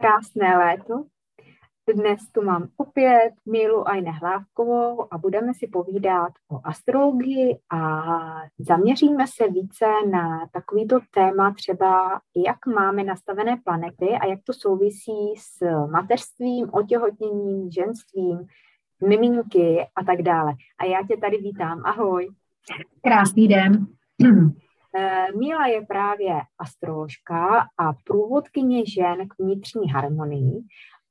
Krásné léto. Dnes tu mám opět Mílu Ajne Hlávkovou a budeme si povídat o astrologii a zaměříme se více na takovýto téma třeba, jak máme nastavené planety a jak to souvisí s mateřstvím, otěhotněním, ženstvím, miminky a tak dále. A já tě tady vítám. Ahoj. Krásný den. Eh, Míla je právě astroložka a průvodkyně žen k vnitřní harmonii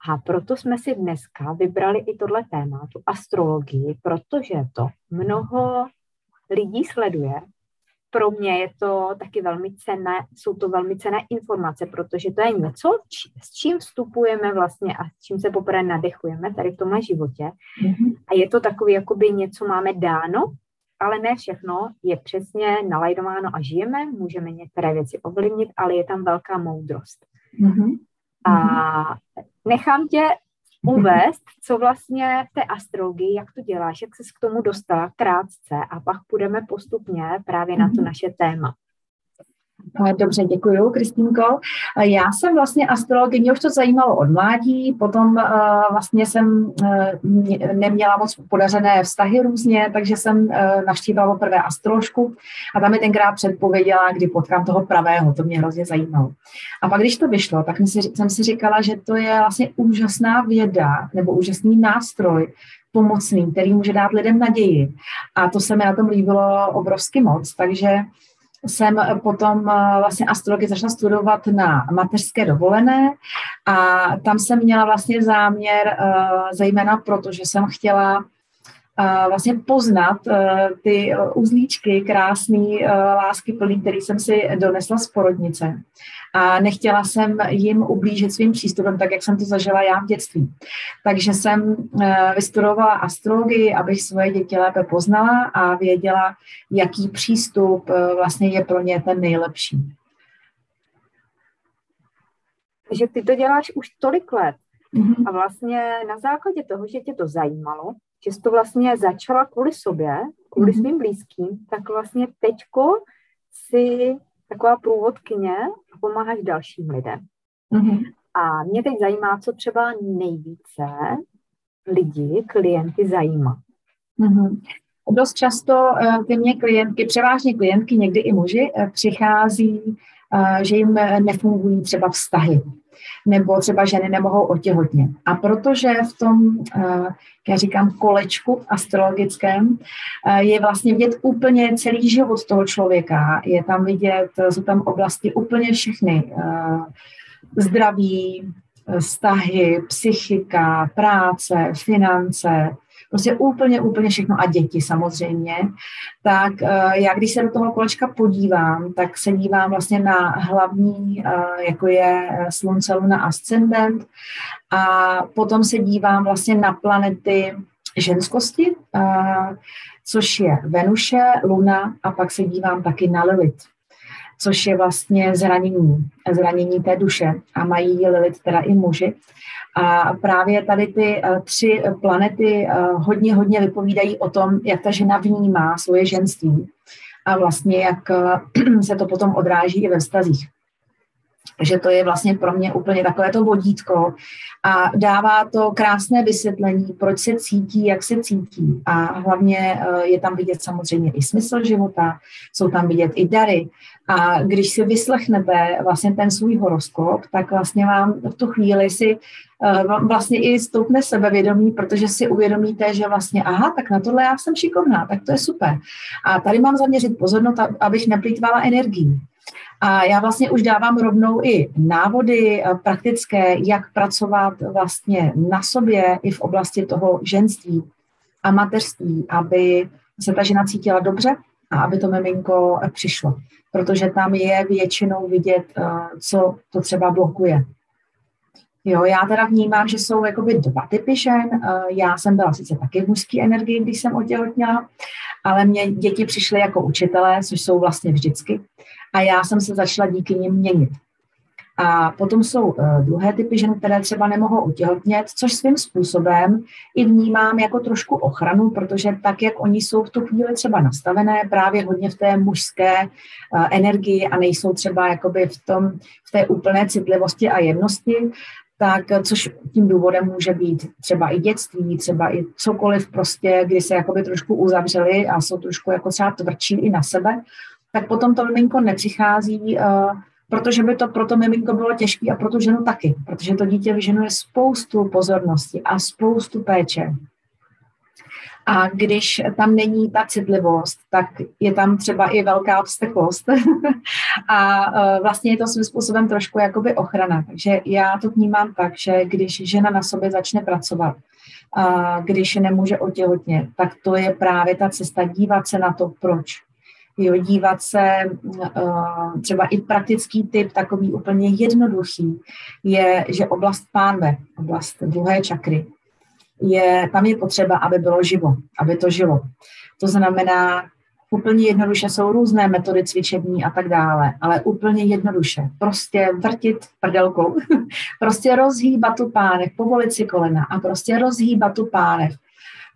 a proto jsme si dneska vybrali i tohle téma, tu astrologii, protože to mnoho lidí sleduje. Pro mě je to taky velmi cenné, jsou to velmi cenné informace, protože to je něco, s čím vstupujeme vlastně a s čím se poprvé nadechujeme tady v tomhle životě. Mm-hmm. A je to takový, jakoby něco máme dáno ale ne všechno je přesně nalajdováno a žijeme, můžeme některé věci ovlivnit, ale je tam velká moudrost. Mm-hmm. A nechám tě uvést, co vlastně v té astrologii, jak to děláš, jak se k tomu dostala krátce a pak půjdeme postupně právě na to mhm. naše téma. Dobře, děkuji, Kristýnko. Já jsem vlastně astrologie, mě už to zajímalo od mládí, potom uh, vlastně jsem uh, neměla moc podařené vztahy různě, takže jsem navštívila poprvé astroložku a tam mi tenkrát předpověděla, kdy potkám toho pravého, to mě hrozně zajímalo. A pak, když to vyšlo, tak jsem si říkala, že to je vlastně úžasná věda nebo úžasný nástroj, pomocný, který může dát lidem naději. A to se mi na tom líbilo obrovsky moc, takže jsem potom eh, vlastně astrologii začala studovat na mateřské dovolené a tam jsem měla vlastně záměr, eh, zejména proto, že jsem chtěla eh, vlastně poznat ty uzlíčky krásný, lásky plný, který jsem si donesla z porodnice a nechtěla jsem jim ublížit svým přístupem, tak jak jsem to zažila já v dětství. Takže jsem eh, vystudovala astrologii, abych svoje děti lépe poznala a věděla, jaký přístup eh, vlastně je pro ně ten nejlepší. Takže ty to děláš už tolik let mm-hmm. a vlastně na základě toho, že tě to zajímalo, že jsi to vlastně začala kvůli sobě, kvůli mm-hmm. svým blízkým, tak vlastně teďko si taková průvodkyně a pomáháš dalším lidem. Mm-hmm. A mě teď zajímá, co třeba nejvíce lidi, klienty zajímá. Mm-hmm. Dost často uh, ty mě klientky, převážně klientky, někdy i muži, uh, přichází, že jim nefungují třeba vztahy nebo třeba ženy nemohou otěhotnět. A protože v tom, eh, já říkám, kolečku astrologickém eh, je vlastně vidět úplně celý život toho člověka, je tam vidět, jsou tam oblasti úplně všechny, zdraví, vztahy, psychika, práce, finance, prostě úplně, úplně všechno a děti samozřejmě, tak eh, já když se do toho kolečka podívám, tak se dívám vlastně na hlavní, eh, jako je eh, slunce, luna, ascendent a potom se dívám vlastně na planety ženskosti, což je Venuše, Luna a pak se dívám taky na Lilith což je vlastně zranění, zranění té duše a mají Lilith teda i muži. A právě tady ty uh, tři planety uh, hodně, hodně vypovídají o tom, jak ta žena vnímá svoje ženství a vlastně jak uh, se to potom odráží i ve vztazích. Takže to je vlastně pro mě úplně takové to vodítko a dává to krásné vysvětlení, proč se cítí, jak se cítí. A hlavně je tam vidět samozřejmě i smysl života, jsou tam vidět i dary. A když si vyslechnete vlastně ten svůj horoskop, tak vlastně vám v tu chvíli si Eh, vlastně i stoupne sebevědomí, protože si uvědomíte, že vlastně, aha, tak na tohle já jsem šikovná, tak to je super. A tady mám zaměřit pozornost, abych neplýtvala energii. A já vlastně už dávám rovnou i návody eh, praktické, jak pracovat vlastně na sobě i v oblasti toho ženství a mateřství, aby se ta žena cítila dobře a aby to miminko přišlo. Protože tam je většinou vidět, eh, co to třeba blokuje. Jo, já teda vnímám, že jsou jakoby dva typy žen. Eh, já jsem byla sice taky v mužské energii, když jsem otěhotněla, ale mě děti přišly jako učitelé, což jsou vlastně vždycky. A já jsem se začala díky nim měnit. A potom jsou uh, druhé typy žen, které třeba nemohou otěhotnět, což svým způsobem i vnímám jako trošku ochranu, protože tak, jak oni jsou v tu chvíli třeba nastavené právě hodně v té mužské uh, energii a nejsou třeba jakoby v, tom, v té úplné citlivosti a jemnosti, tak což tím důvodem může být třeba i dětství, třeba i cokoliv prostě, kdy se jakoby trošku uzavřeli a jsou trošku jako třeba tvrdší i na sebe, tak potom to miminko nepřichází, uh, protože by to pro to miminko bylo těžké a pro tu ženu taky, protože to dítě vyženuje spoustu pozornosti a spoustu péče. A když tam není ta citlivost, tak je tam třeba i velká vzteklost. a e, vlastně je to svým způsobem trošku jakoby ochrana. Takže já to vnímám tak, že když žena na sobě začne pracovat, a když nemůže otěhotně, tak to je právě ta cesta dívat se na to, proč. Jo, dívat se, e, třeba i praktický typ, takový úplně jednoduchý, je, že oblast pánve, oblast druhé čakry, je, tam je potřeba, aby bylo živo, aby to žilo. To znamená, úplně jednoduše jsou různé metody cvičení a tak dále, ale úplně jednoduše. Prostě vrtit prdelkou, prostě rozhýbat tu pánev, povolit si kolena a prostě rozhýbat tu pánev,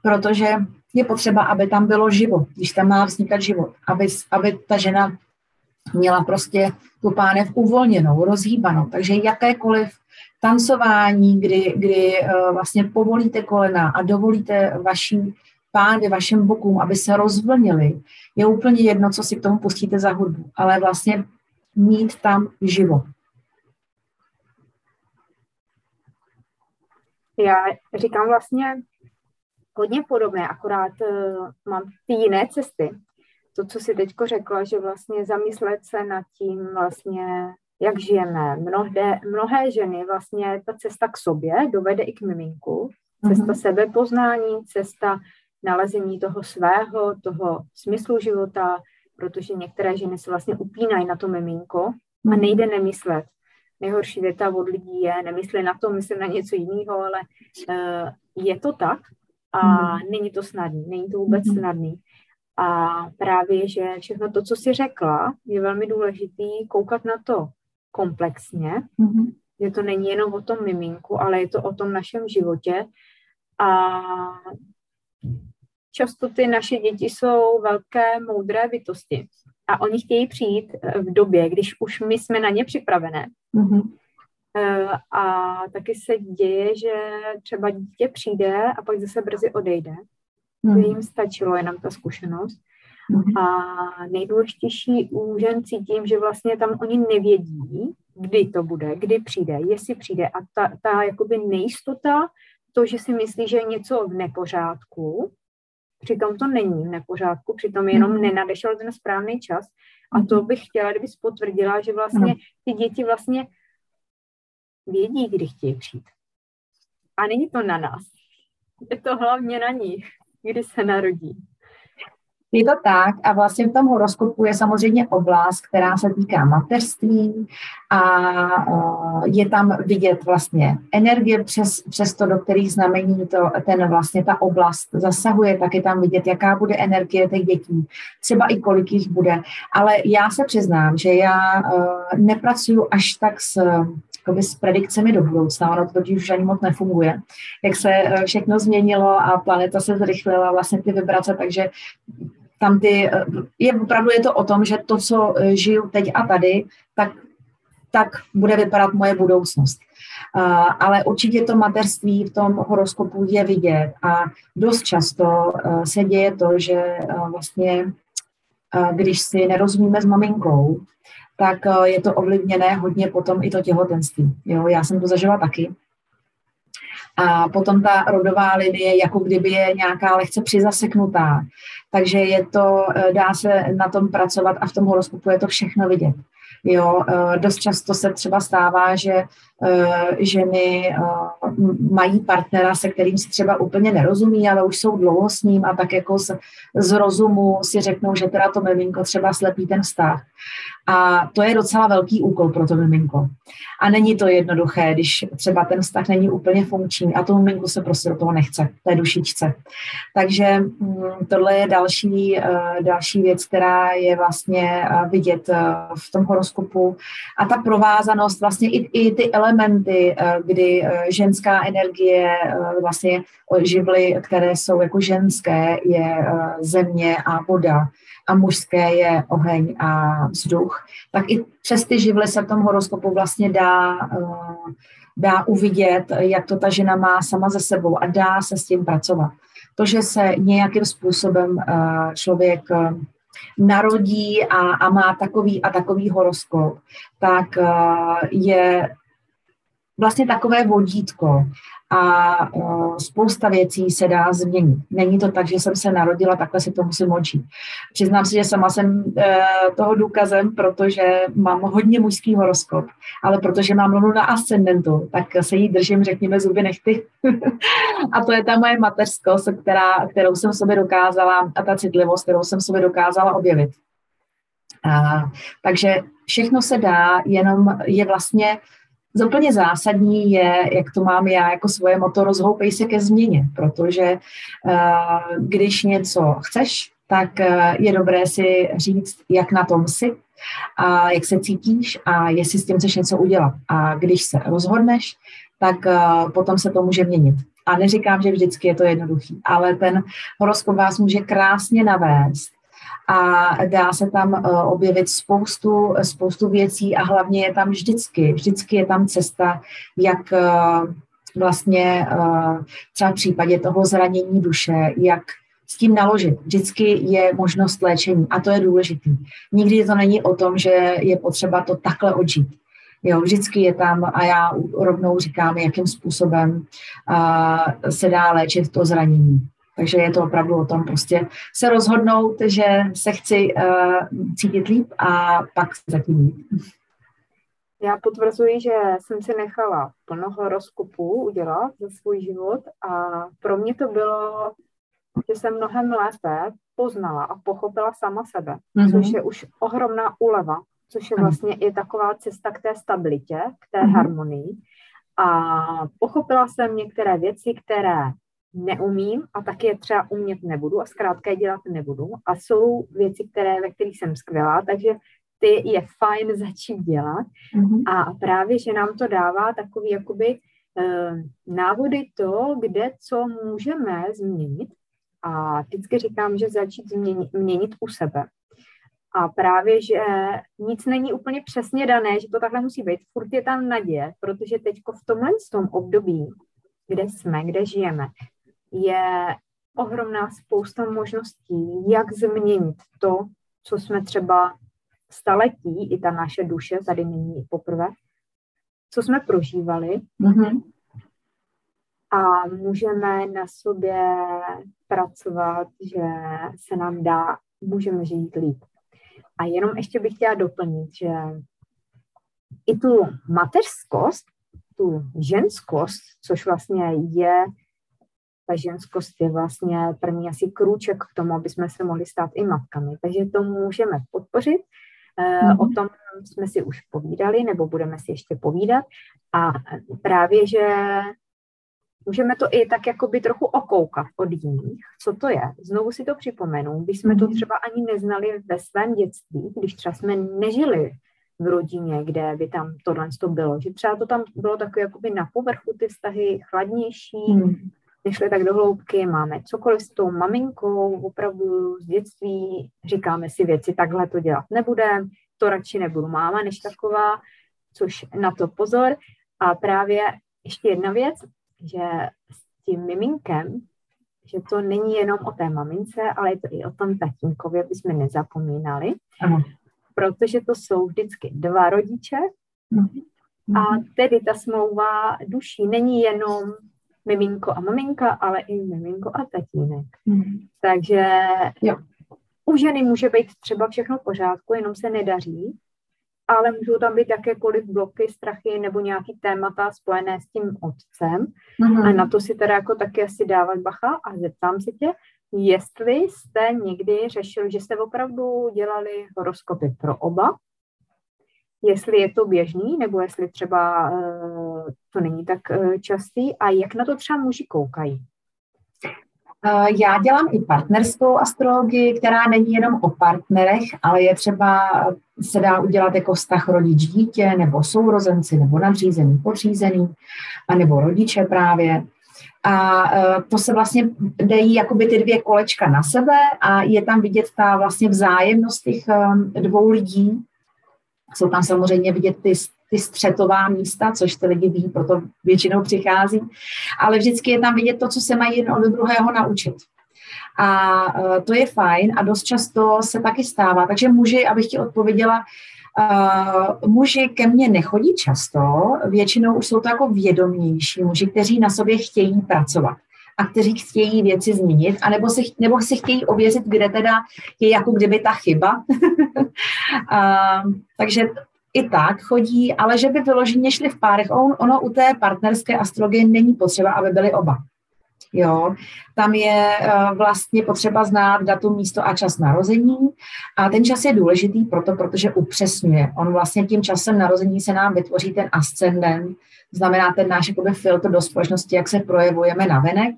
protože je potřeba, aby tam bylo živo, když tam má vznikat život, aby, aby ta žena měla prostě tu pánev uvolněnou, rozhýbanou. Takže jakékoliv tancování, kdy, kdy uh, vlastně povolíte kolena a dovolíte vaší pády, vašim bokům, aby se rozvlnili, je úplně jedno, co si k tomu pustíte za hudbu, ale vlastně mít tam živo. Já říkám vlastně hodně podobné, akorát uh, mám ty jiné cesty. To, co si teďko řekla, že vlastně zamyslet se nad tím vlastně, jak žijeme. Mnohde, mnohé ženy vlastně ta cesta k sobě dovede i k miminku. Cesta mm-hmm. sebepoznání, cesta nalezení toho svého, toho smyslu života, protože některé ženy se vlastně upínají na to miminko a mhm. nejde nemyslet. Nejhorší věta od lidí je, nemysli na to, myslím na něco jiného, ale uh, je to tak a mm. není to snadný, není to vůbec mm. snadný. A právě, že všechno to, co jsi řekla, je velmi důležitý koukat na to komplexně, mm-hmm. že to není jenom o tom miminku, ale je to o tom našem životě. A často ty naše děti jsou velké, moudré bytosti. A oni chtějí přijít v době, když už my jsme na ně připravené. Mm-hmm. A taky se děje, že třeba dítě přijde a pak zase brzy odejde. Mm-hmm. Jim stačilo jenom ta zkušenost. Mm-hmm. A nejdůležitější u žen cítím, že vlastně tam oni nevědí, kdy to bude, kdy přijde, jestli přijde. A ta, ta jakoby nejistota, to, že si myslí, že je něco v nepořádku, přitom to není v nepořádku, přitom jenom mm. nenadešel ten správný čas. A to mhm. bych chtěla, kdybys potvrdila, že vlastně ty děti vlastně vědí, kdy chtějí přijít. A není to na nás. Je to hlavně na nich, kdy se narodí. Je to tak a vlastně v tom horoskopu je samozřejmě oblast, která se týká mateřství a je tam vidět vlastně energie přes, přes to, do kterých znamení to, ten vlastně ta oblast zasahuje, tak je tam vidět, jaká bude energie těch dětí, třeba i kolik jich bude. Ale já se přiznám, že já nepracuju až tak s jakoby s predikcemi do budoucna, ono to totiž už ani moc nefunguje, jak se všechno změnilo a planeta se zrychlila, vlastně ty vibrace, takže tam ty, eh, je opravdu je to o tom, že to, co eh, žiju teď a tady, tak, tak bude vypadat moje budoucnost. Uh, ale určitě to materství v tom horoskopu je vidět a dost často uh, se děje to, že uh, vlastně, když si nerozumíme s maminkou, tak je to ovlivněné hodně potom i to těhotenství. Jo, já jsem to zažila taky. A potom ta rodová linie, jako kdyby je nějaká lehce přizaseknutá. Takže je to, eh, dá se na tom pracovat a v tom horoskopu je to všechno vidět. Jo, eh, dost často se třeba stává, že eh, ženy mají partnera, se kterým si třeba úplně nerozumí, ale už jsou dlouho s ním a tak jako z, z rozumu si řeknou, že teda to miminko třeba slepí ten vztah. A to je docela velký úkol pro to miminko. A není to jednoduché, když třeba ten vztah není úplně funkční a to miminku se prostě do toho nechce, té dušičce. Takže mm, tohle je další, eh, další věc, která je vlastně eh, vidět eh, v tom horoskopu. A ta provázanost, vlastně i, i ty elementy, kdy ženská energie, vlastně živly, které jsou jako ženské, je země a voda a mužské je oheň a vzduch, tak i přes ty živly se v tom horoskopu vlastně dá, dá uvidět, jak to ta žena má sama ze sebou a dá se s tím pracovat. To, že se nějakým způsobem člověk narodí a, a má takový a takový horoskop, tak je vlastně takové vodítko a uh, spousta věcí se dá změnit. Není to tak, že jsem se narodila, takhle si to musím odžít. Přiznám si, že sama jsem uh, toho důkazem, protože mám hodně mužský horoskop, ale protože mám lunu na ascendentu, tak se jí držím, řekněme, zuby nechty. a to je ta moje mateřskost, která, kterou jsem sobě dokázala, a ta citlivost, kterou jsem sobě dokázala objevit. A, takže všechno se dá, jenom je vlastně z úplně zásadní je, jak to mám já jako svoje moto, rozhoupej se ke změně, protože uh, když něco chceš, tak uh, je dobré si říct, jak na tom jsi a jak se cítíš a jestli s tím chceš něco udělat. A když se rozhodneš, tak uh, potom se to může měnit. A neříkám, že vždycky je to jednoduchý, ale ten horoskop vás může krásně navést a dá se tam eh, objevit spoustu, spoustu věcí a hlavně je tam vždycky, vždycky je tam cesta, jak eh, vlastně eh, třeba v případě toho zranění duše, jak s tím naložit. Vždycky je možnost léčení a to je důležitý. Nikdy to není o tom, že je potřeba to takhle odžít. Jo, vždycky je tam a já rovnou říkám, jakým způsobem uh, se dá léčit to zranění. Takže je to opravdu o tom prostě se rozhodnout, že se chci uh, cítit líp a pak se zatím jít. Já potvrzuji, že jsem si nechala plno horoskopů udělat za svůj život a pro mě to bylo, že jsem mnohem lépe poznala a pochopila sama sebe, mm-hmm. což je už ohromná úleva, což je vlastně i taková cesta k té stabilitě, k té mm-hmm. harmonii. A pochopila jsem některé věci, které neumím a taky je třeba umět nebudu a zkrátka je dělat nebudu. A jsou věci, které, ve kterých jsem skvělá, takže ty je fajn začít dělat. Mm-hmm. A právě, že nám to dává takový jakoby uh, návody to, kde co můžeme změnit. A vždycky říkám, že začít změnit, měnit u sebe. A právě, že nic není úplně přesně dané, že to takhle musí být. Furt je tam naděje, protože teď v tomhle tom období, kde jsme, kde žijeme, je ohromná spousta možností, jak změnit to, co jsme třeba staletí, i ta naše duše, tady není poprvé, co jsme prožívali. Mm-hmm. A můžeme na sobě pracovat, že se nám dá, můžeme žít líp. A jenom ještě bych chtěla doplnit, že i tu mateřskost, tu ženskost, což vlastně je ta ženskost je vlastně první asi krůček k tomu, aby jsme se mohli stát i matkami. Takže to můžeme podpořit. Mm-hmm. O tom jsme si už povídali, nebo budeme si ještě povídat. A právě, že můžeme to i tak jakoby trochu okoukat od jiných, co to je. Znovu si to připomenu, když jsme to mhm. třeba ani neznali ve svém dětství, když třeba jsme nežili v rodině, kde by tam tohle to bylo, že třeba to tam bylo takové jakoby na povrchu ty vztahy chladnější, mm nešli tak do hloubky, máme cokoliv s tou maminkou, opravdu z dětství říkáme si věci, takhle to dělat nebudem, to radši nebudu máma než taková, což na to pozor. A právě ještě jedna věc, že s tím miminkem, že to není jenom o té mamince, ale je to i o tom tatínkovi, aby jsme nezapomínali, Aha. protože to jsou vždycky dva rodiče a mhm. tedy ta smlouva duší není jenom miminko a maminka, ale i miminko a tatínek. Mm. Takže jo. u ženy může být třeba všechno v pořádku, jenom se nedaří, ale můžou tam být jakékoliv bloky, strachy nebo nějaký témata spojené s tím otcem. Mm. A na to si teda jako taky asi dávat bacha a zeptám se tě, jestli jste někdy řešili, že jste opravdu dělali horoskopy pro oba, jestli je to běžný, nebo jestli třeba uh, to není tak uh, častý a jak na to třeba muži koukají? Eh, já dělám i partnerskou astrologii, která není jenom o partnerech, ale je třeba, se dá udělat jako vztah rodič-dítě, nebo sourozenci, nebo nadřízený, podřízený, a nebo rodiče právě. A eh, to se vlastně dejí jakoby ty dvě kolečka na sebe a je tam vidět ta vlastně vzájemnost těch eh, dvou lidí. Jsou tam samozřejmě vidět ty ty střetová místa, což ty lidi ví, proto většinou přichází, ale vždycky je tam vidět to, co se mají jen od druhého naučit. A uh, to je fajn a dost často se taky stává. Takže muži, abych ti odpověděla, Uh, muži ke mně nechodí často, většinou už jsou to jako vědomější muži, kteří na sobě chtějí pracovat a kteří chtějí věci změnit, anebo si, nebo si chtějí ověřit, kde teda je jako kdyby ta chyba. uh, takže i tak chodí, ale že by vyloženě šli v párech. On, ono u té partnerské astrologie není potřeba, aby byli oba. Jo, tam je uh, vlastně potřeba znát datum, místo a čas narození a ten čas je důležitý proto, protože upřesňuje. On vlastně tím časem narození se nám vytvoří ten ascendent, znamená ten náš jakoby filtr do společnosti, jak se projevujeme na venek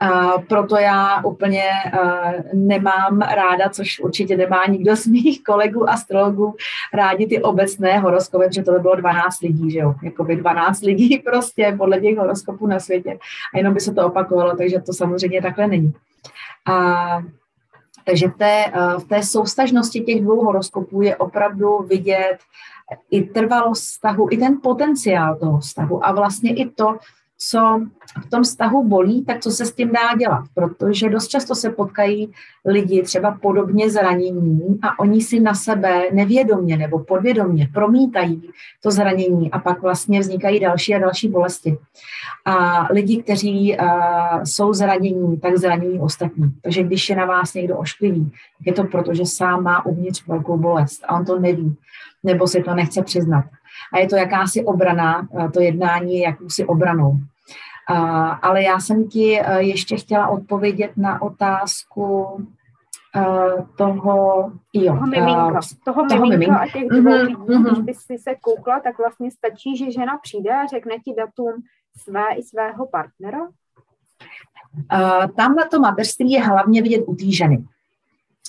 a proto já úplně uh, nemám ráda, což určitě nemá nikdo z mých kolegů astrologů, rádi ty obecné horoskopy, protože to by bylo 12 lidí, že jo, jakoby 12 lidí prostě podle těch horoskopů na světě. A jenom by se to opakovalo, takže to samozřejmě takhle není. A takže v té, v té soustažnosti těch dvou horoskopů je opravdu vidět i trvalost vztahu, i ten potenciál toho vztahu a vlastně i to, co v tom vztahu bolí, tak co se s tím dá dělat, protože dost často se potkají lidi třeba podobně zranění a oni si na sebe nevědomně nebo podvědomně promítají to zranění a pak vlastně vznikají další a další bolesti. A lidi, kteří uh, jsou zranění, tak zranění ostatní. Takže když je na vás někdo ošklivý, je to proto, že sám má uvnitř velkou bolest a on to neví, nebo si to nechce přiznat a je to jakási obrana, to jednání je jakousi obranou. Ale já jsem ti e, ještě chtěla odpovědět na otázku toho, jo, toho miminka, toho, toho miminka a těch dvou mm-hmm, lidí, mm-hmm. když bys si se koukla, tak vlastně stačí, že žena přijde a řekne ti datum své i svého partnera? Uh, tamhle to mateřství je hlavně vidět u té ženy.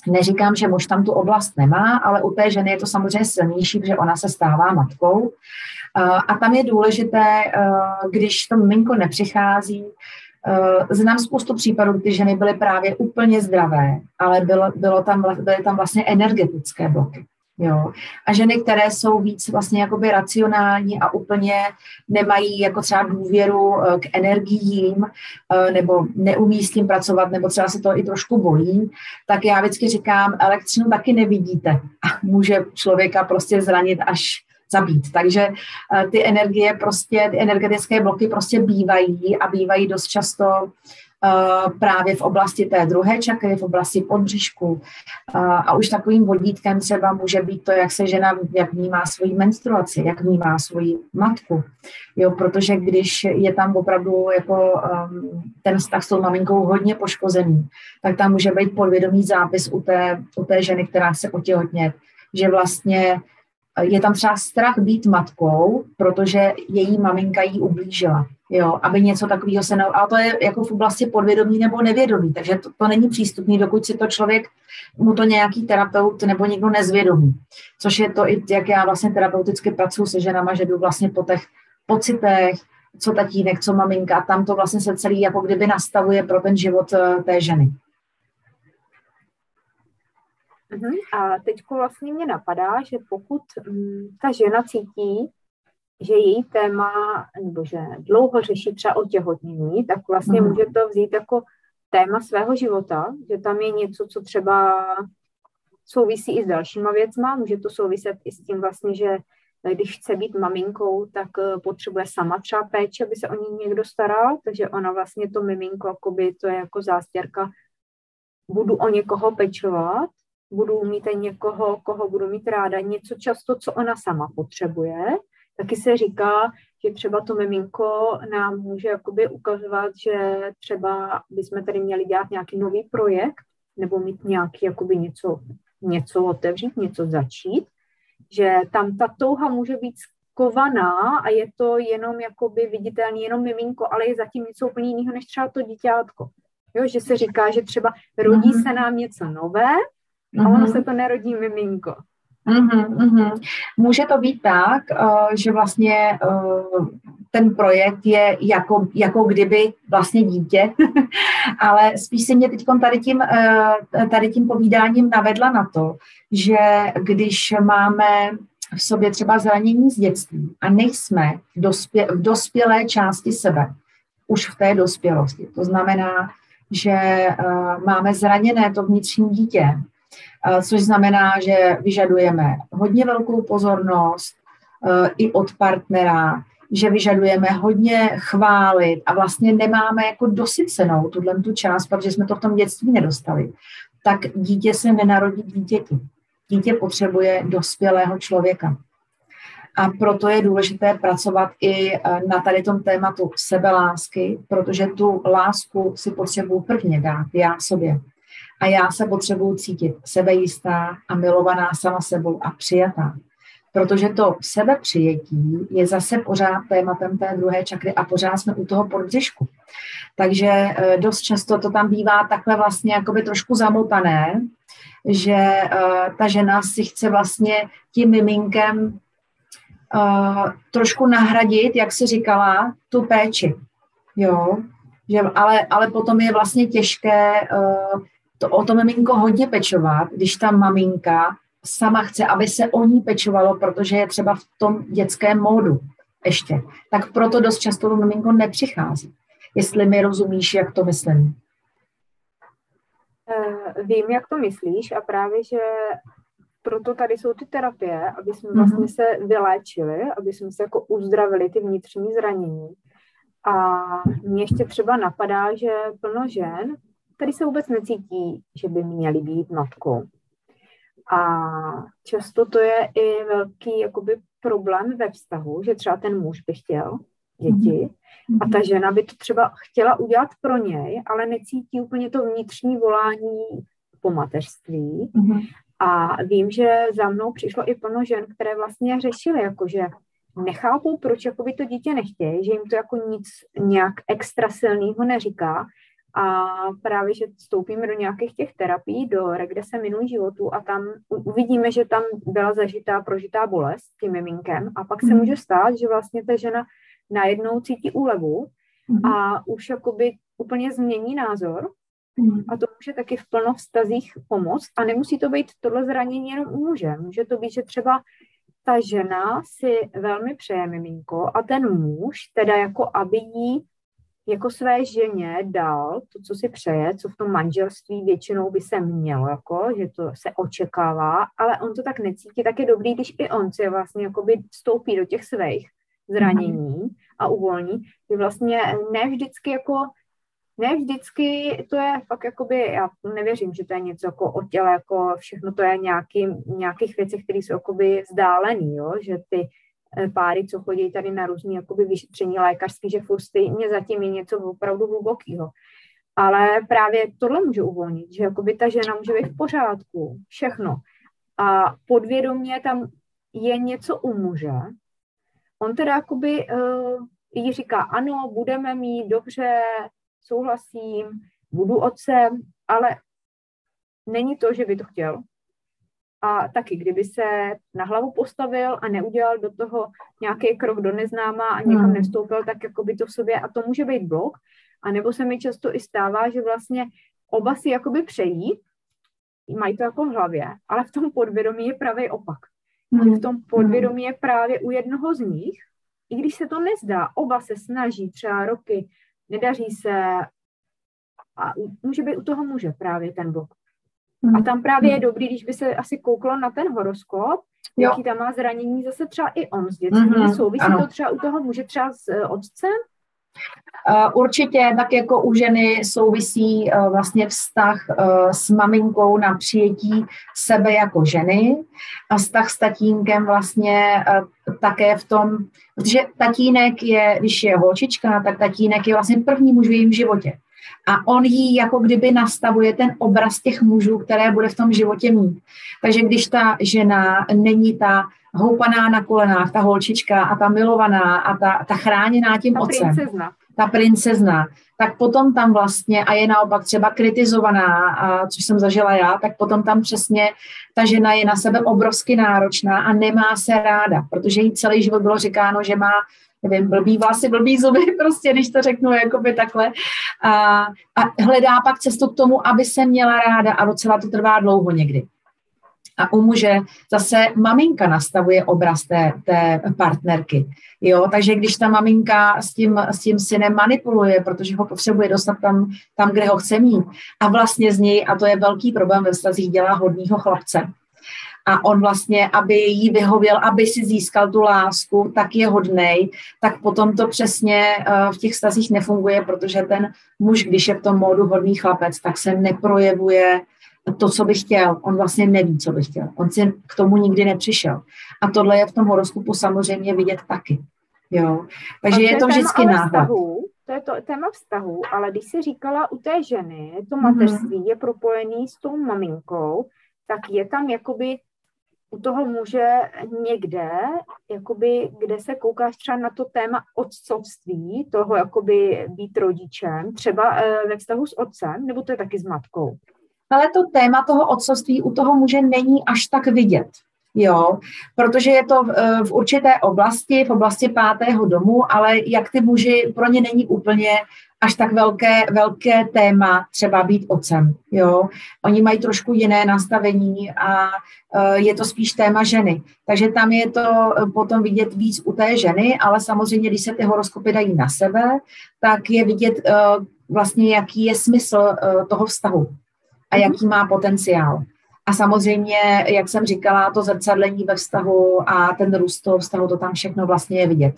Neříkám, že muž tam tu oblast nemá, ale u té ženy je to samozřejmě silnější, protože ona se stává matkou. A tam je důležité, když to miminko nepřichází, Znám spoustu případů, kdy ženy byly právě úplně zdravé, ale bylo, bylo tam, byly tam vlastně energetické bloky. Jo. A ženy, které jsou víc vlastně jakoby racionální a úplně nemají jako třeba důvěru eh, k energiím eh, nebo neumí s tím pracovat, nebo třeba se to i trošku bolí, tak já vždycky říkám, elektřinu taky nevidíte a může člověka prostě zranit až zabít. Takže eh, ty energie prostě, ty energetické bloky prostě bývají a bývají dost často právě v oblasti té druhé čakry, v oblasti podbřišku. Eh, a už takovým vodítkem třeba může být to, jak se žena, jak vnímá svoji menstruaci, jak vnímá svoji matku. Jo, protože když je tam opravdu jako um, ten vztah s tou maminkou hodně poškozený, tak tam může být podvědomý zápis u té, u té ženy, která chce otěhotnět, že vlastně je tam třeba strach být matkou, protože její maminka jí ublížila jo, aby něco takového se ne... A to je jako v oblasti podvědomí nebo nevědomí, takže to, to není přístupný, dokud si to člověk, mu to nějaký terapeut nebo někdo nezvědomí. Což je to i, jak já vlastně terapeuticky pracuji se ženama, že jdu vlastně po těch pocitech, co tatínek, co maminka, tam to vlastně se celý jako kdyby nastavuje pro ten život eh, té ženy. Uh-huh. A teď vlastně mě napadá, že pokud um, ta žena cítí, že její téma, nebo že dlouho řeší třeba otěhotnění, tak vlastně mm. může to vzít jako téma svého života, že tam je něco, co třeba souvisí i s dalšíma věcma, může to souviset i s tím vlastně, že když chce být maminkou, tak eh, potřebuje sama třeba péče, aby se o ní někdo staral, takže ona vlastně to miminko, jakoby to je jako zástěrka, budu o někoho pečovat, budu mít někoho, koho budu mít ráda, něco často, co ona sama potřebuje, Taky se říká, že třeba to miminko nám může jakoby ukazovat, že třeba bychom tady měli dělat nějaký nový projekt nebo mít nějaký jakoby něco, něco otevřít, něco začít, že tam ta touha může být skovaná a je to jenom jakoby viditelný, jenom miminko, ale je zatím něco úplně jiného než třeba to dítětko. Jo, že se říká, že třeba rodí mm-hmm. se nám něco nové a mm-hmm. ono se to nerodí miminko. Mm-hmm, mm-hmm. Může to být tak, uh, že vlastně uh, ten projekt je jako, jako kdyby vlastně dítě, ale spíš si mě teď tady tím, uh, tady tím povídáním navedla na to, že když máme v sobě třeba zranění z dětství a nejsme v, dospě, v dospělé části sebe, už v té dospělosti. To znamená, že máme zraněné to vnitřní dítě, což znamená, že vyžadujeme hodně velkou pozornost uh, i od partnera, že vyžadujeme hodně chválit a vlastně nemáme jako dosycenou tuhle tu část, protože jsme to v tom dětství nedostali, tak dítě se nenarodí dítěti. Dítě potřebuje dospělého člověka. A proto je důležité pracovat i eh, na tady tom tématu sebelásky, protože tu lásku si potřebuji prvně dát já sobě. A já se potřebuji cítit sebejistá a milovaná sama sebou a přijatá. Protože to sebepřijetí je zase pořád tématem té druhé čakry a pořád jsme u toho podbřišku. Takže eh, dost často to tam bývá takhle vlastně jakoby trošku zamotané, že uh, ta žena si chce vlastně tím miminkem uh, trošku nahradit, jak si říkala, tu péči. Jo, že, ale, ale potom je vlastně těžké uh, to, o to miminko hodně pečovat, když ta maminka sama chce, aby se o ní pečovalo, protože je třeba v tom dětském módu ještě. Tak proto dost často to miminko nepřichází. Jestli mi rozumíš, jak to myslím. Uh, vím, jak to myslíš a právě, že proto tady jsou ty terapie, aby jsme mhm. vlastně se vyléčili, aby jsme se jako uzdravili ty vnitřní zranění. A mě ještě třeba napadá, že plno žen, tady se vůbec necítí, že by měly být matkou. A často to je i velký jakoby problém ve vztahu, že třeba ten muž by chtěl děti a ta žena by to třeba chtěla udělat pro něj, ale necítí úplně to vnitřní volání po mateřství. Mm-hmm. A vím, že za mnou přišlo i plno žen, které vlastně řešily, jakože nechápou, proč jakoby to dítě nechtějí, že jim to jako nic nějak extra silného neříká. A právě, že vstoupíme do nějakých těch terapií, do regrese minulých životů a tam uvidíme, že tam byla zažitá, prožitá bolest tím miminkem a pak se mhm. může stát, že vlastně ta žena najednou cítí úlevu mm-hmm. a už jakoby úplně změní názor mm-hmm. a to může taky v plno vztazích pomoct a nemusí to být tohle zranění jenom u muže. Může to být, že třeba ta žena si velmi přeje miminko a ten muž teda jako aby jí jako své ženě dal to, co si přeje, co v tom manželství většinou by se mělo, jako, že to se očekává, ale on to tak necítí, tak je dobrý, když i on si vlastně jakoby vstoupí do těch svých zranění a uvolní, že vlastně ne vždycky jako ne vždycky to je fakt jakoby, já nevěřím, že to je něco jako o těle, jako všechno to je nějaký, nějakých věcech, které jsou jakoby vzdálený, jo? že ty páry, co chodí tady na různý jakoby vyšetření lékařský, že furt stejně zatím je něco opravdu hlubokého. Ale právě tohle může uvolnit, že jakoby ta žena může být v pořádku, všechno. A podvědomě tam je něco u muže, on teda jakoby uh, jí říká, ano, budeme mít, dobře, souhlasím, budu otcem, ale není to, že by to chtěl. A taky, kdyby se na hlavu postavil a neudělal do toho nějaký krok do neznáma a někam hmm. nestoupil, tak jako by to v sobě, a to může být blok, a nebo se mi často i stává, že vlastně oba si jakoby přejí, mají to jako v hlavě, ale v tom podvědomí je pravý opak. Hmm. v tom podvědomí je právě u jednoho z nich, i když se to nezdá, oba se snaží třeba roky, nedaří se a může být u toho muže právě ten blok. Hmm. A tam právě je dobrý, když by se asi kouklo na ten horoskop, jo. jaký tam má zranění zase třeba i on s dětmi. Mm-hmm. Souvisí ano. to třeba u toho muže třeba s uh, otcem? Určitě tak jako u ženy souvisí e, vlastně vztah e, s maminkou na přijetí sebe jako ženy a vztah s tatínkem vlastně také v tom, protože tatínek je, když je holčička, tak tatínek je vlastně první muž v jejím životě. A on jí jako kdyby nastavuje ten obraz těch mužů, které bude v tom životě mít. Takže když ta žena není ta houpaná na kolenách, ta holčička a ta milovaná a ta, ta chráněná tím ta otcem. Princezna ta princezna, tak potom tam vlastně, a je naopak třeba kritizovaná, a což jsem zažila já, tak potom tam přesně ta žena je na sebe obrovsky náročná a nemá se ráda, protože jí celý život bylo říkáno, že má nevím, blbý vlasy, blbý zuby, prostě, když to řeknu jakoby takhle. A, a hledá pak cestu k tomu, aby se měla ráda a docela to trvá dlouho někdy. A u muže zase maminka nastavuje obraz té, té partnerky. Jo, takže když ta maminka s tím, s tím synem manipuluje, protože ho potřebuje dostat tam, tam, kde ho chce mít, a vlastně z něj, a to je velký problém ve vztazích, dělá hodního chlapce, a on vlastně, aby jí vyhověl, aby si získal tu lásku, tak je hodnej, tak potom to přesně eh, v těch stazích nefunguje, protože ten muž, když je v tom módu hodný chlapec, tak se neprojevuje to, co by chtěl. On vlastně neví, co by chtěl. On si k tomu nikdy nepřišel. A tohle je v tom horoskopu samozřejmě vidět taky. Jo. Takže je to vždycky náhled. To je to téma vztahu, ale když jsi říkala u té ženy, to mateřství mm-hmm. je propojený s tou maminkou, tak je tam jakoby u toho muže někde, jakoby, kde se koukáš třeba na to téma otcovství, toho jakoby být rodičem, třeba e, ve vztahu s otcem, nebo to je taky s matkou? Ale to téma toho otcovství u toho muže není až tak vidět. Jo, protože je to v, eh, v určité oblasti, v oblasti pátého domu, ale jak ty muži, pro ně není úplně až tak velké, velké téma třeba být otcem. Jo? Oni mají trošku jiné nastavení a uh, je to spíš téma ženy. Takže tam je to uh, potom vidět víc u té ženy, ale samozřejmě, když se ty horoskopy dají na sebe, tak je vidět vlastně, jaký je smysl toho vztahu a mhm. jaký má potenciál. A samozřejmě, jak jsem říkala, to zrcadlení ve vztahu a ten růst toho vztahu, to tam všechno vlastně je vidět.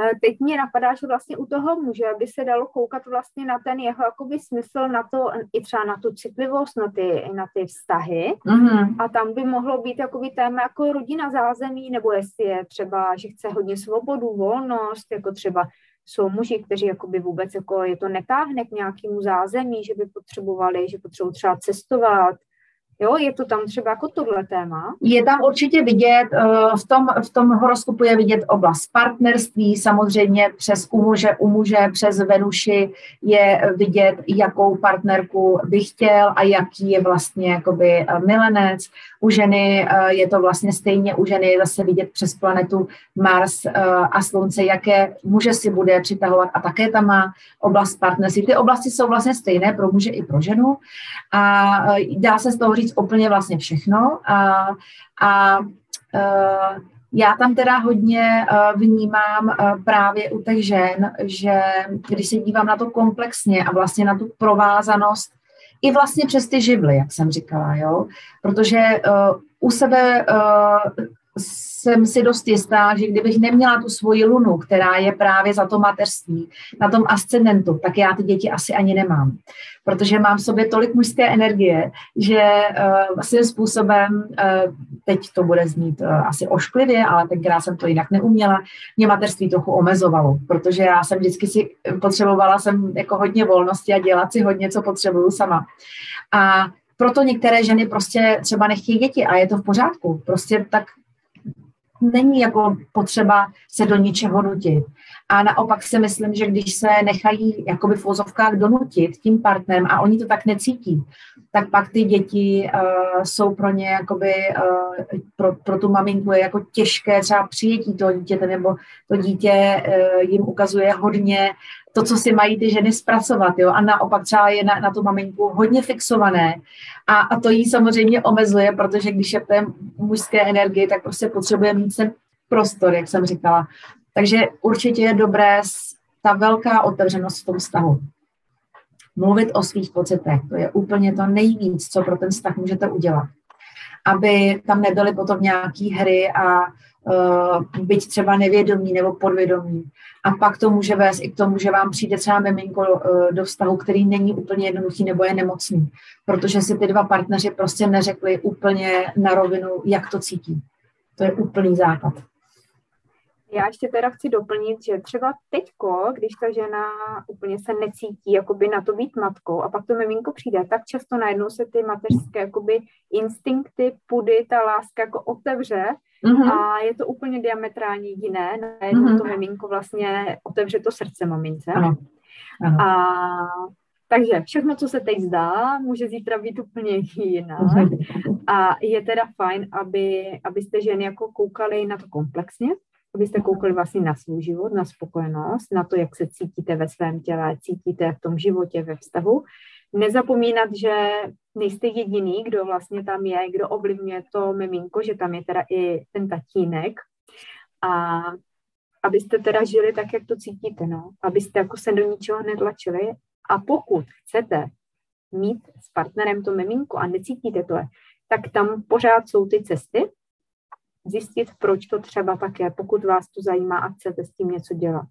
Eh, teď mě napadá, že vlastně u toho muže by se dalo koukat vlastně na ten jeho jakoby smysl, na to, i třeba na tu citlivost, na ty, na ty vztahy mm-hmm. a tam by mohlo být jakoby téma jako rodina zázemí, nebo jestli je třeba, že chce hodně svobodu, volnost, jako třeba jsou muži, kteří jakoby vůbec jako je to netáhne k nějakému zázemí, že by potřebovali, že potřebují třeba cestovat, Jo, je to tam třeba jako tohle téma? Je tam určitě vidět, eh, v tom, v tom horoskopu je vidět oblast partnerství, samozřejmě přes u muže, u muže přes Venuši je vidět, jakou partnerku by chtěl a jaký je vlastně jakoby eh, milenec. U ženy eh, je to vlastně stejně, u ženy je zase vidět přes planetu Mars a Slunce, jaké muže si bude přitahovat a také tam má oblast partnerství. Ty oblasti jsou vlastně stejné pro muže i pro ženu a dá se z toho říct, říct úplně vlastně všechno. A, a uh, já tam teda hodně uh, vnímám uh, právě u těch žen, že když se dívám na to komplexně a vlastně na tu provázanost i vlastně přes ty živly, jak jsem říkala, jo, protože u sebe jsem si dost jistá, že kdybych neměla tu svoji lunu, která je právě za to mateřství, na tom ascendentu, tak já ty děti asi ani nemám. Protože mám v sobě tolik mužské energie, že uh, svým způsobem, uh, teď to bude znít uh, asi ošklivě, ale tenkrát jsem to jinak neuměla, mě mateřství trochu omezovalo, protože já jsem vždycky si potřebovala jsem jako hodně volnosti a dělat si hodně, co potřebuju sama. A proto některé ženy prostě třeba nechtějí děti a je to v pořádku. Prostě tak není jako potřeba se do ničeho nutit. A naopak si myslím, že když se nechají jakoby v vozovkách donutit tím partnerem a oni to tak necítí, tak pak ty děti uh, jsou pro ně jakoby, uh, pro, pro tu maminku je jako těžké třeba přijetí toho dítěte, nebo to dítě uh, jim ukazuje hodně to, co si mají ty ženy zpracovat, jo, a naopak třeba je na, na tu maminku hodně fixované a, a to jí samozřejmě omezuje, protože když je v té mužské energii, tak prostě potřebuje mít ten prostor, jak jsem říkala. Takže určitě je dobré ta velká otevřenost v tom vztahu. Mluvit o svých pocitech, to je úplně to nejvíc, co pro ten vztah můžete udělat. Aby tam nebyly potom nějaké hry a uh, být třeba nevědomí nebo podvědomí. A pak to může vést i k tomu, že vám přijde třeba miminko uh, do vztahu, který není úplně jednoduchý nebo je nemocný, protože si ty dva partneři prostě neřekli úplně na rovinu, jak to cítí. To je úplný základ. Já ještě teda chci doplnit, že třeba teďko, když ta žena úplně se necítí jakoby na to být matkou a pak to miminko přijde, tak často najednou se ty mateřské jakoby instinkty, pudy, ta láska jako otevře mm-hmm. a je to úplně diametrálně jiné. Najednou mm-hmm. to miminko vlastně otevře to srdce mamince. Ano. Ano. A takže všechno, co se teď zdá, může zítra být úplně jinak. A je teda fajn, aby, abyste ženy jako koukali na to komplexně, abyste koukali vlastně na svůj život, na spokojenost, na to, jak se cítíte ve svém těle, cítíte v tom životě, ve vztahu. Nezapomínat, že nejste jediný, kdo vlastně tam je, kdo ovlivňuje to miminko, že tam je teda i ten tatínek. A abyste teda žili tak, jak to cítíte, no. Abyste jako se do ničeho netlačili. A pokud chcete mít s partnerem to miminko a necítíte to, tak tam pořád jsou ty cesty, zjistit, proč to třeba tak je, pokud vás to zajímá a chcete s tím něco dělat.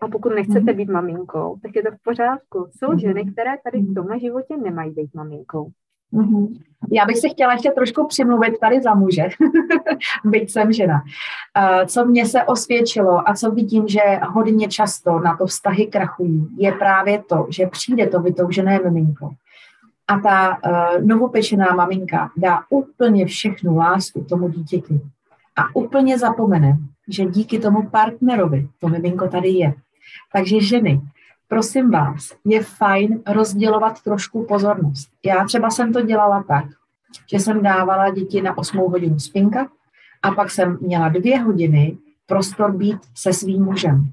A pokud nechcete mhm. být maminkou, tak je to v pořádku. Jsou mhm. ženy, které tady v tomhle životě nemají být maminkou. Já bych se chtěla ještě trošku přimluvit tady za muže, byť jsem žena. Uh, co mně se osvědčilo a co vidím, že hodně často na to vztahy krachují, je právě to, že přijde to vytoužené miminko a ta uh, novopečená maminka dá úplně všechnu lásku tomu dítěti a úplně zapomene, že díky tomu partnerovi to miminko tady je. Takže ženy, prosím vás, je fajn rozdělovat trošku pozornost. Já třeba jsem to dělala tak, že jsem dávala děti na 8 hodinu spinka a pak jsem měla dvě hodiny prostor být se svým mužem.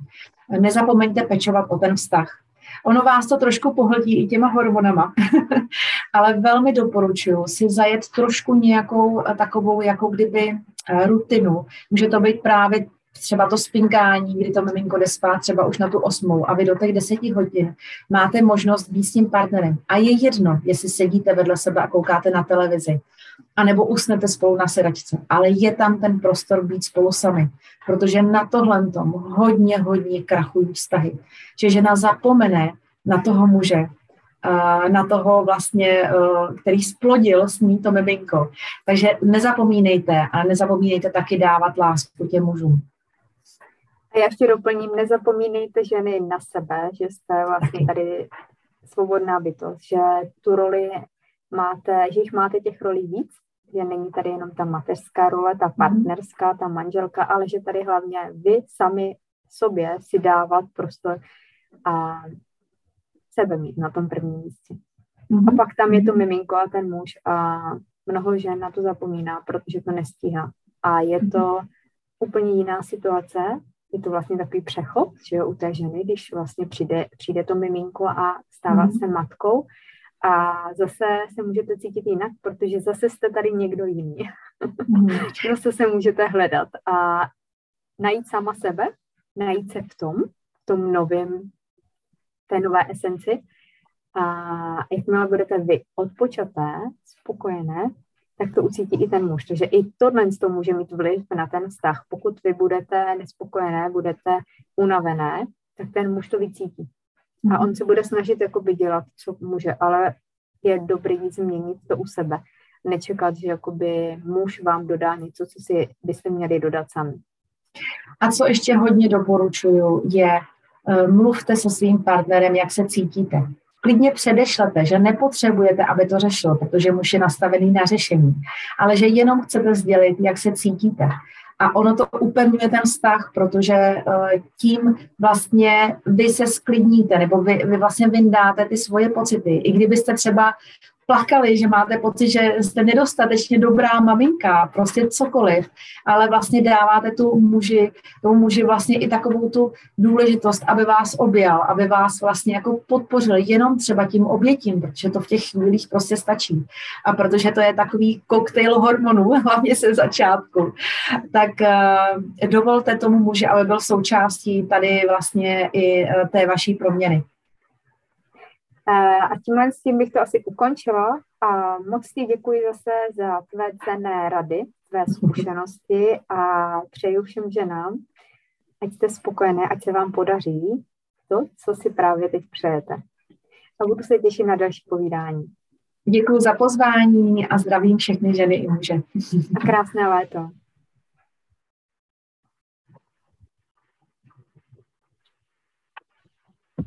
Nezapomeňte pečovat o ten vztah. Ono vás to trošku pohltí i těma hormonama, ale velmi doporučuji si zajet trošku nějakou takovou, jako kdyby eh, rutinu. Může to být právě třeba to spinkání, kdy to miminko jde spát třeba už na tu osmou a vy do těch deseti hodin máte možnost být s tím partnerem. A je jedno, jestli sedíte vedle sebe a koukáte na televizi, anebo usnete spolu na sedačce, ale je tam ten prostor být spolu sami, protože na tohle tom hodně, hodně krachují vztahy. Že žena zapomene na toho muže, na toho vlastně, který splodil s ní to miminko. Takže nezapomínejte a nezapomínejte taky dávat lásku těm mužům. A já ještě doplním, nezapomínejte ženy na sebe, že jste vlastně tady svobodná bytost, že tu roli máte, že jich máte těch rolí víc, že není tady jenom ta mateřská role, ta mhm. partnerská, ta manželka, ale že tady hlavně vy sami sobě si dávat prostor a sebe mít na tom prvním místě. Mm-hmm. A pak tam je to mhm. miminko a ten muž a mnoho žen na to zapomíná, protože to nestíhá. A je to mm-hmm. úplně jiná situace, je to vlastně takový přechod, že jo, u té ženy, když vlastně přijde, přijde to miminko a stává mm-hmm. se matkou a zase se můžete cítit jinak, protože zase jste tady někdo jiný. Mm-hmm. zase se můžete hledat a najít sama sebe, najít se v tom, v tom novém, té nové esenci a jakmile budete vy odpočaté, spokojené, tak to ucítí i ten muž. Takže i tohle to může mít vliv na ten vztah. Pokud vy budete nespokojené, budete unavené, tak ten muž to vycítí. A on se bude snažit jakoby dělat, co může, ale je dobrý změnit to u sebe. Nečekat, že jakoby muž vám dodá něco, co si byste měli dodat sami. A co ještě hodně doporučuju, je mluvte se svým partnerem, jak se cítíte klidně předešlete, že nepotřebujete, aby to řešil, protože muž je nastavený na řešení, ale že jenom chcete sdělit, jak se cítíte. A ono to upevňuje ten vztah, protože uh, tím vlastně vy se sklidníte, nebo vy, vy vlastně vyndáte ty svoje pocity. I kdybyste třeba plakali, že máte pocit, že jste nedostatečně dobrá maminka, prostě cokoliv, ale vlastně dáváte tu muži, tomu muži vlastně i takovou tu důležitost, aby vás objal, aby vás vlastně jako podpořil jenom třeba tím obětím, protože to v těch chvílích prostě stačí. A protože to je takový koktejl hormonů, hlavně se začátku, tak uh, dovolte tomu muži, aby byl součástí tady vlastně i uh, té vaší proměny. A tímhle s tím bych to asi ukončila a moc ti děkuji zase za tvé cenné rady, tvé zkušenosti a přeju všem ženám, ať jste spokojené, ať se vám podaří to, co si právě teď přejete. A budu se těšit na další povídání. Děkuji za pozvání a zdravím všechny ženy i muže. A krásné léto.